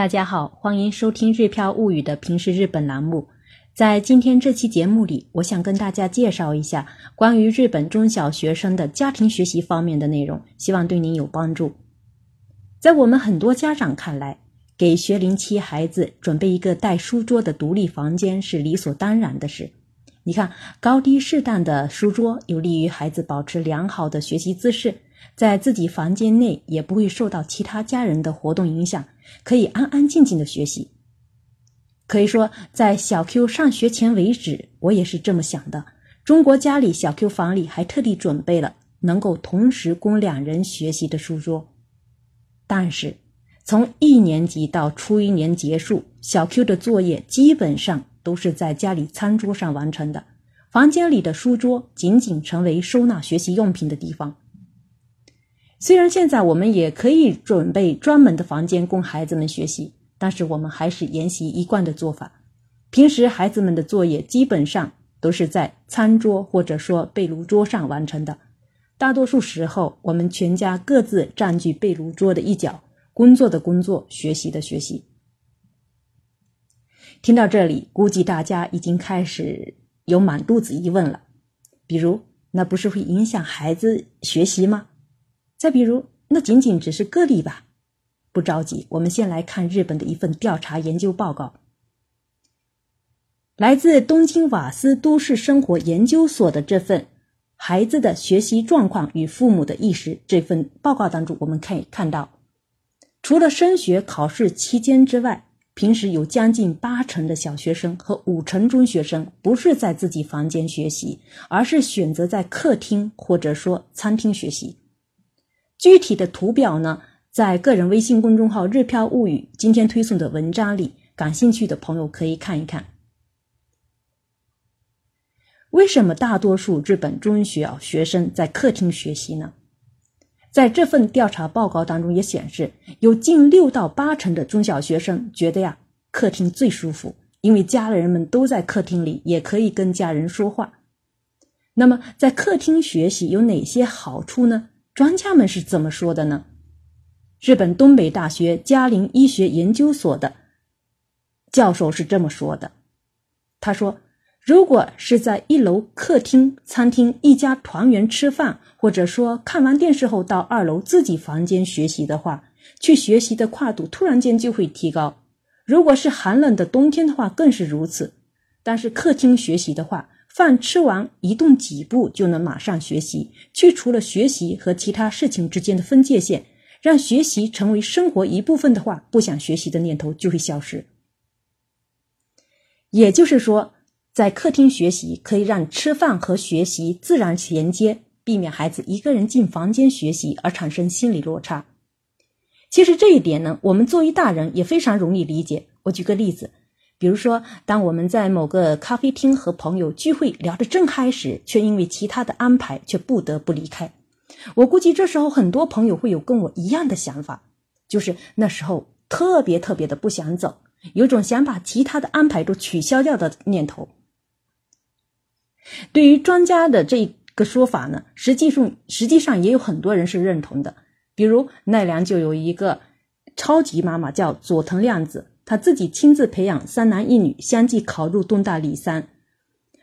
大家好，欢迎收听《日飘物语》的平时日本栏目。在今天这期节目里，我想跟大家介绍一下关于日本中小学生的家庭学习方面的内容，希望对您有帮助。在我们很多家长看来，给学龄期孩子准备一个带书桌的独立房间是理所当然的事。你看，高低适当的书桌有利于孩子保持良好的学习姿势。在自己房间内也不会受到其他家人的活动影响，可以安安静静的学习。可以说，在小 Q 上学前为止，我也是这么想的。中国家里小 Q 房里还特地准备了能够同时供两人学习的书桌。但是，从一年级到初一年结束，小 Q 的作业基本上都是在家里餐桌上完成的，房间里的书桌仅仅成为收纳学习用品的地方。虽然现在我们也可以准备专门的房间供孩子们学习，但是我们还是沿袭一贯的做法。平时孩子们的作业基本上都是在餐桌或者说被炉桌上完成的。大多数时候，我们全家各自占据被炉桌的一角，工作的工作，学习的学习。听到这里，估计大家已经开始有满肚子疑问了，比如，那不是会影响孩子学习吗？再比如，那仅仅只是个例吧。不着急，我们先来看日本的一份调查研究报告，来自东京瓦斯都市生活研究所的这份《孩子的学习状况与父母的意识》这份报告当中，我们可以看到，除了升学考试期间之外，平时有将近八成的小学生和五成中学生不是在自己房间学习，而是选择在客厅或者说餐厅学习。具体的图表呢，在个人微信公众号“日飘物语”今天推送的文章里，感兴趣的朋友可以看一看。为什么大多数日本中学啊学生在客厅学习呢？在这份调查报告当中也显示，有近六到八成的中小学生觉得呀，客厅最舒服，因为家人们都在客厅里，也可以跟家人说话。那么，在客厅学习有哪些好处呢？专家们是怎么说的呢？日本东北大学嘉陵医学研究所的教授是这么说的：“他说，如果是在一楼客厅、餐厅一家团圆吃饭，或者说看完电视后到二楼自己房间学习的话，去学习的跨度突然间就会提高。如果是寒冷的冬天的话，更是如此。但是客厅学习的话，饭吃完，移动几步就能马上学习，去除了学习和其他事情之间的分界线，让学习成为生活一部分的话，不想学习的念头就会消失。也就是说，在客厅学习可以让吃饭和学习自然衔接，避免孩子一个人进房间学习而产生心理落差。其实这一点呢，我们作为大人也非常容易理解。我举个例子。比如说，当我们在某个咖啡厅和朋友聚会聊得正嗨时，却因为其他的安排却不得不离开。我估计这时候很多朋友会有跟我一样的想法，就是那时候特别特别的不想走，有种想把其他的安排都取消掉的念头。对于专家的这个说法呢，实际上实际上也有很多人是认同的。比如奈良就有一个超级妈妈叫佐藤亮子。她自己亲自培养三男一女，相继考入东大理三。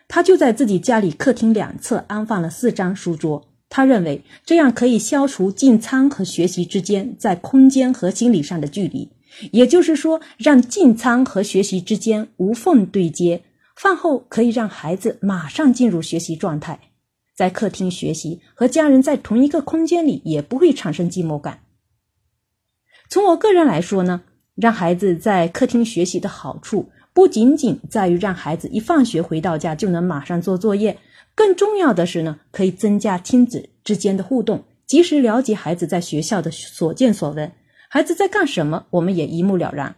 他就在自己家里客厅两侧安放了四张书桌。他认为这样可以消除进餐和学习之间在空间和心理上的距离，也就是说，让进餐和学习之间无缝对接。饭后可以让孩子马上进入学习状态，在客厅学习和家人在同一个空间里也不会产生寂寞感。从我个人来说呢？让孩子在客厅学习的好处，不仅仅在于让孩子一放学回到家就能马上做作业，更重要的是呢，可以增加亲子之间的互动，及时了解孩子在学校的所见所闻，孩子在干什么，我们也一目了然。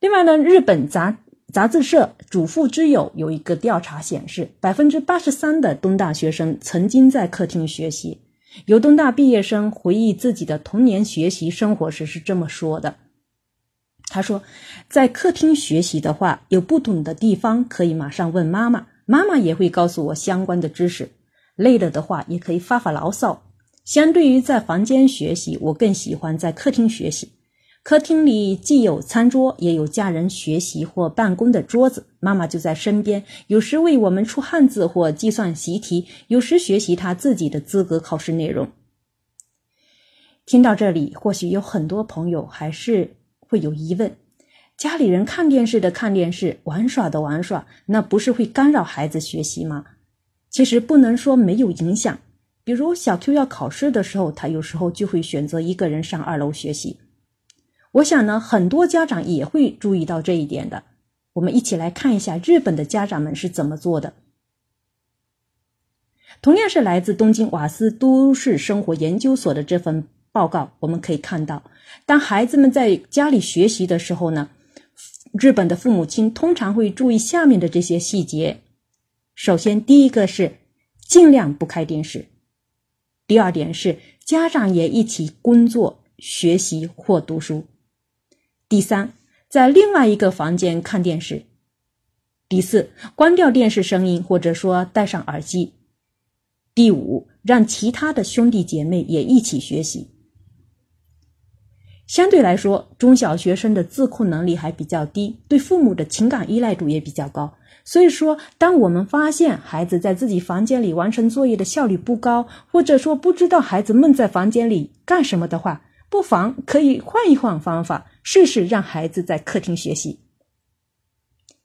另外呢，日本杂杂志社主妇之友有一个调查显示，百分之八十三的东大学生曾经在客厅学习。有东大毕业生回忆自己的童年学习生活时是这么说的：“他说，在客厅学习的话，有不懂的地方可以马上问妈妈，妈妈也会告诉我相关的知识。累了的话，也可以发发牢骚。相对于在房间学习，我更喜欢在客厅学习，客厅里既有餐桌，也有家人学习或办公的桌子，妈妈就在身边，有时为我们出汉字或计算习题，有时学习她自己的资格考试内容。听到这里，或许有很多朋友还是会有疑问：家里人看电视的看电视，玩耍的玩耍，那不是会干扰孩子学习吗？其实不能说没有影响。比如小 Q 要考试的时候，他有时候就会选择一个人上二楼学习。我想呢，很多家长也会注意到这一点的。我们一起来看一下日本的家长们是怎么做的。同样是来自东京瓦斯都市生活研究所的这份报告，我们可以看到，当孩子们在家里学习的时候呢，日本的父母亲通常会注意下面的这些细节。首先，第一个是尽量不开电视。第二点是家长也一起工作、学习或读书。第三，在另外一个房间看电视。第四，关掉电视声音，或者说戴上耳机。第五，让其他的兄弟姐妹也一起学习。相对来说，中小学生的自控能力还比较低，对父母的情感依赖度也比较高。所以说，当我们发现孩子在自己房间里完成作业的效率不高，或者说不知道孩子闷在房间里干什么的话，不妨可以换一换方法，试试让孩子在客厅学习。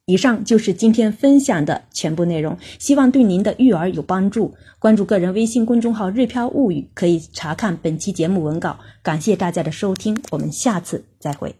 以上就是今天分享的全部内容，希望对您的育儿有帮助。关注个人微信公众号“日飘物语”，可以查看本期节目文稿。感谢大家的收听，我们下次再会。